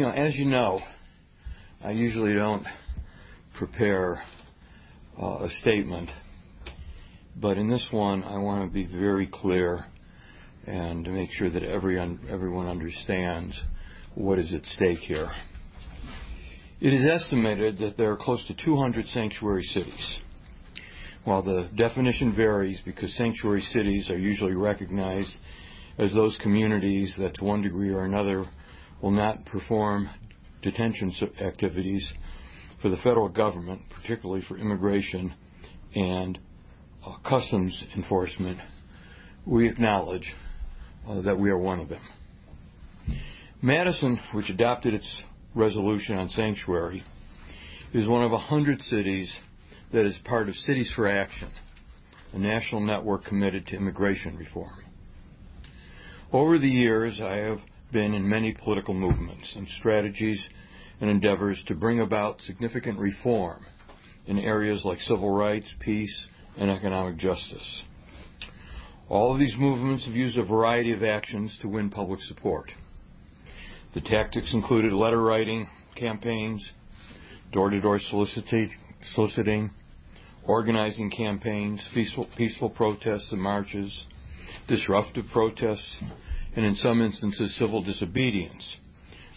You know, as you know, I usually don't prepare uh, a statement, but in this one, I want to be very clear and to make sure that every un- everyone understands what is at stake here. It is estimated that there are close to 200 sanctuary cities. While the definition varies because sanctuary cities are usually recognized as those communities that to one degree or another will not perform detention activities for the federal government, particularly for immigration and uh, customs enforcement, we acknowledge uh, that we are one of them. Madison, which adopted its resolution on sanctuary, is one of a hundred cities that is part of Cities for Action, a national network committed to immigration reform. Over the years, I have been in many political movements and strategies and endeavors to bring about significant reform in areas like civil rights, peace, and economic justice. All of these movements have used a variety of actions to win public support. The tactics included letter writing campaigns, door-to-door soliciting, organizing campaigns, peaceful, peaceful protests and marches, disruptive protests, and in some instances civil disobedience,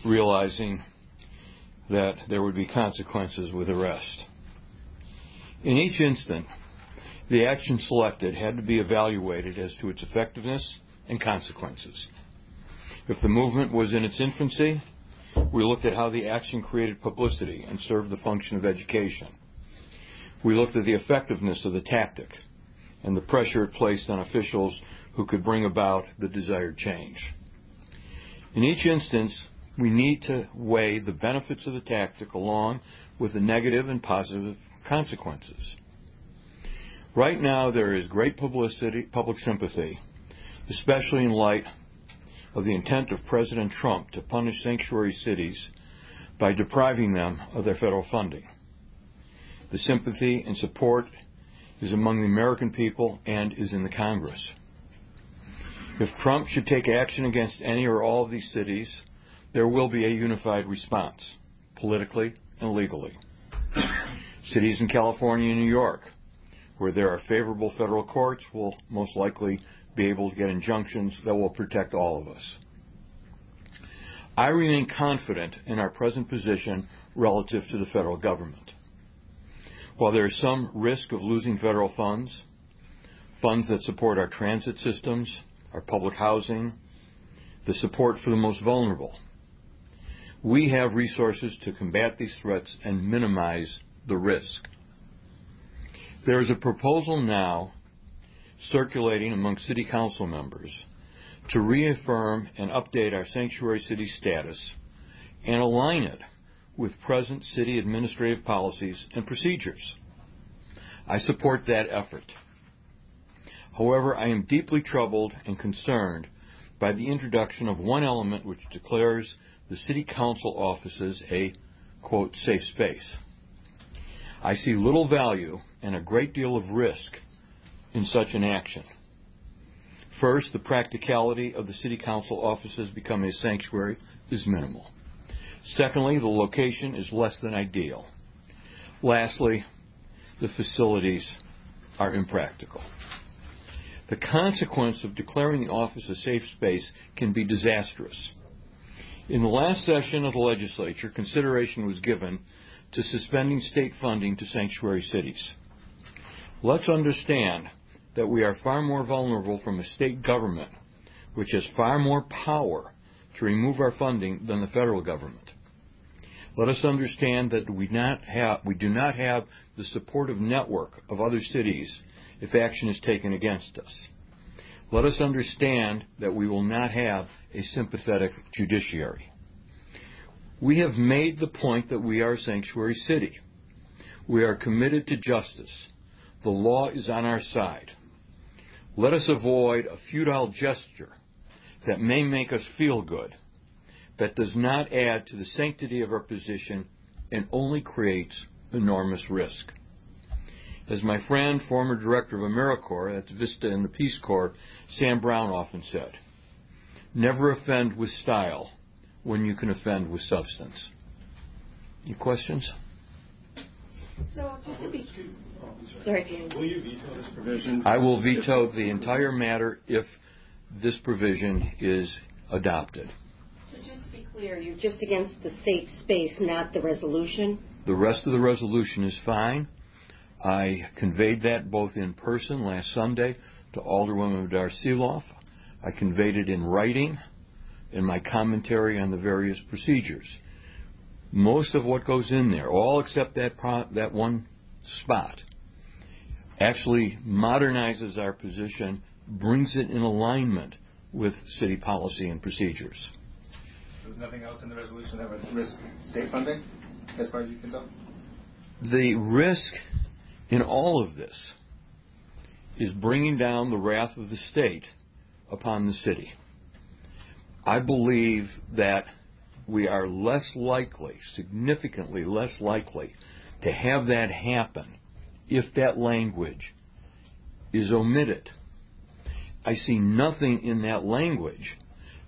realizing that there would be consequences with arrest. In each instant, the action selected had to be evaluated as to its effectiveness and consequences. If the movement was in its infancy, we looked at how the action created publicity and served the function of education. We looked at the effectiveness of the tactic and the pressure it placed on officials who could bring about the desired change. In each instance, we need to weigh the benefits of the tactic along with the negative and positive consequences. Right now, there is great publicity, public sympathy, especially in light of the intent of President Trump to punish sanctuary cities by depriving them of their federal funding. The sympathy and support is among the American people and is in the Congress. If Trump should take action against any or all of these cities, there will be a unified response, politically and legally. cities in California and New York, where there are favorable federal courts, will most likely be able to get injunctions that will protect all of us. I remain confident in our present position relative to the federal government. While there is some risk of losing federal funds, funds that support our transit systems, our public housing, the support for the most vulnerable, we have resources to combat these threats and minimize the risk. There is a proposal now circulating among city council members to reaffirm and update our sanctuary city status and align it with present city administrative policies and procedures. I support that effort. However, I am deeply troubled and concerned by the introduction of one element which declares the city council offices a, quote, safe space. I see little value and a great deal of risk in such an action. First, the practicality of the city council offices becoming a sanctuary is minimal. Secondly, the location is less than ideal. Lastly, the facilities are impractical. The consequence of declaring the office a safe space can be disastrous. In the last session of the legislature, consideration was given to suspending state funding to sanctuary cities. Let's understand that we are far more vulnerable from a state government, which has far more power to remove our funding than the federal government. Let us understand that we, have, we do not have the supportive network of other cities if action is taken against us. Let us understand that we will not have a sympathetic judiciary. We have made the point that we are a sanctuary city. We are committed to justice. The law is on our side. Let us avoid a futile gesture that may make us feel good, that does not add to the sanctity of our position and only creates enormous risk. As my friend, former director of AmeriCorps, that's Vista and the Peace Corps, Sam Brown often said, never offend with style, when you can offend with substance. Any questions? So just to be oh, sorry, Dan. Will you veto this provision? I will veto the entire matter if this provision is adopted. So just to be clear, you're just against the safe space, not the resolution? The rest of the resolution is fine. I conveyed that both in person last Sunday to Alderwoman Dar Sielaff. I conveyed it in writing in my commentary on the various procedures. Most of what goes in there, all except that pro- that one spot, actually modernizes our position, brings it in alignment with city policy and procedures. There's nothing else in the resolution that would risk state funding, as far as you can tell? The risk in all of this is bringing down the wrath of the state upon the city. I believe that we are less likely, significantly less likely, to have that happen if that language is omitted. I see nothing in that language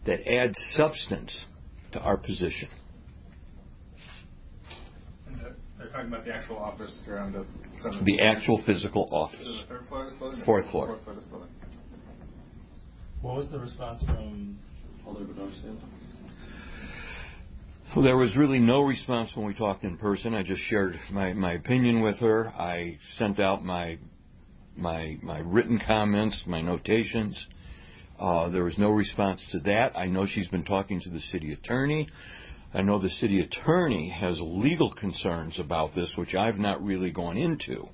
that adds substance to our position. And the- They're talking about the actual office around the... The actual physical office. it the third floor of this building? Fourth floor. Fourth floor of this building. What was the response from Alderman Darcy? Well, there was really no response when we talked in person. I just shared my, my opinion with her. I sent out my my my written comments, my notations. Uh, there was no response to that. I know she's been talking to the city attorney. I know the city attorney has legal concerns about this, which I've not really gone into,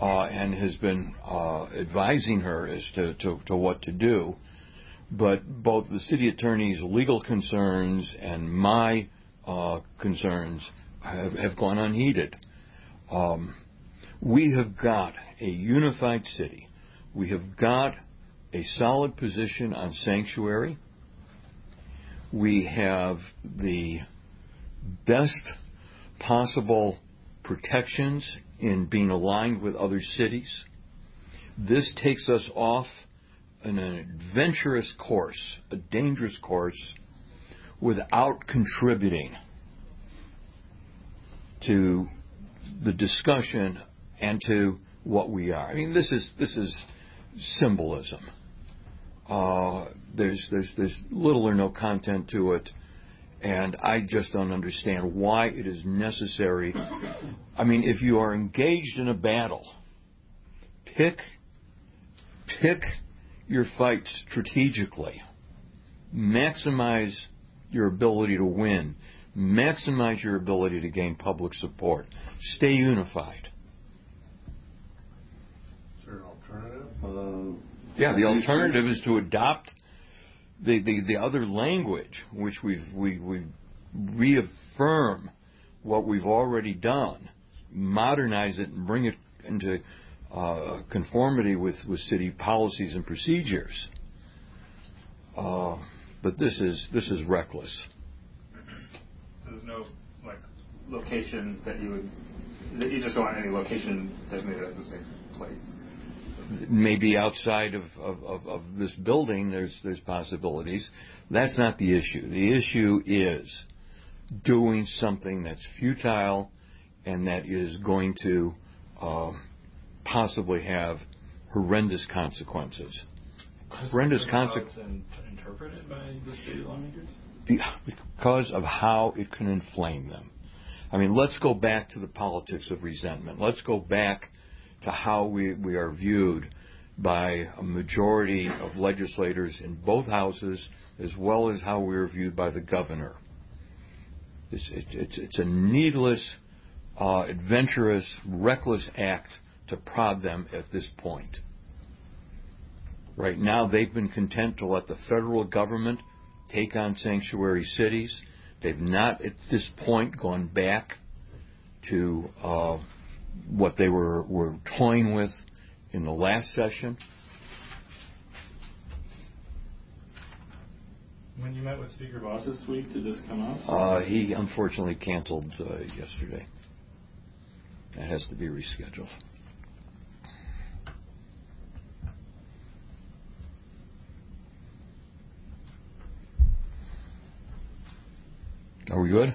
uh, and has been uh, advising her as to, to, to what to do but both the city attorney's legal concerns and my uh, concerns have, have gone unheeded. Um, we have got a unified city. We have got a solid position on sanctuary. We have the best possible protections in being aligned with other cities. This takes us off an adventurous course, a dangerous course, without contributing to the discussion and to what we are. I mean, this is this is symbolism. Uh, there's there's there's little or no content to it, and I just don't understand why it is necessary. I mean, if you are engaged in a battle, pick pick your fight strategically. Maximize your ability to win. Maximize your ability to gain public support. Stay unified. Is there an alternative? Uh, Yeah, the alternative is to adopt the, the, the other language, which we've we we reaffirm what we've already done, modernize it, and bring it into uh, conformity with, with city policies and procedures. Uh, but this is this is reckless. There's no, like, location that you would... that You just don't want any location designated as a safe place. Maybe outside of, of, of, of this building there's there's possibilities. That's not the issue. The issue is doing something that's futile and that is going to uh, possibly have horrendous consequences. Horrendous consequences interpreted by the state lawmakers? because of how it can inflame them. I mean, let's go back to the politics of resentment. Let's go back to how we, we are viewed by a majority of legislators in both houses, as well as how we are viewed by the governor. It's, it's, it's a needless, uh, adventurous, reckless act to prod them at this point. Right now, they've been content to let the federal government take on sanctuary cities. They've not, at this point, gone back to uh, what they were, were toying with in the last session. When you met with Speaker Vos this week, did this come up? Uh, he unfortunately canceled uh, yesterday. That has to be rescheduled. Are we good?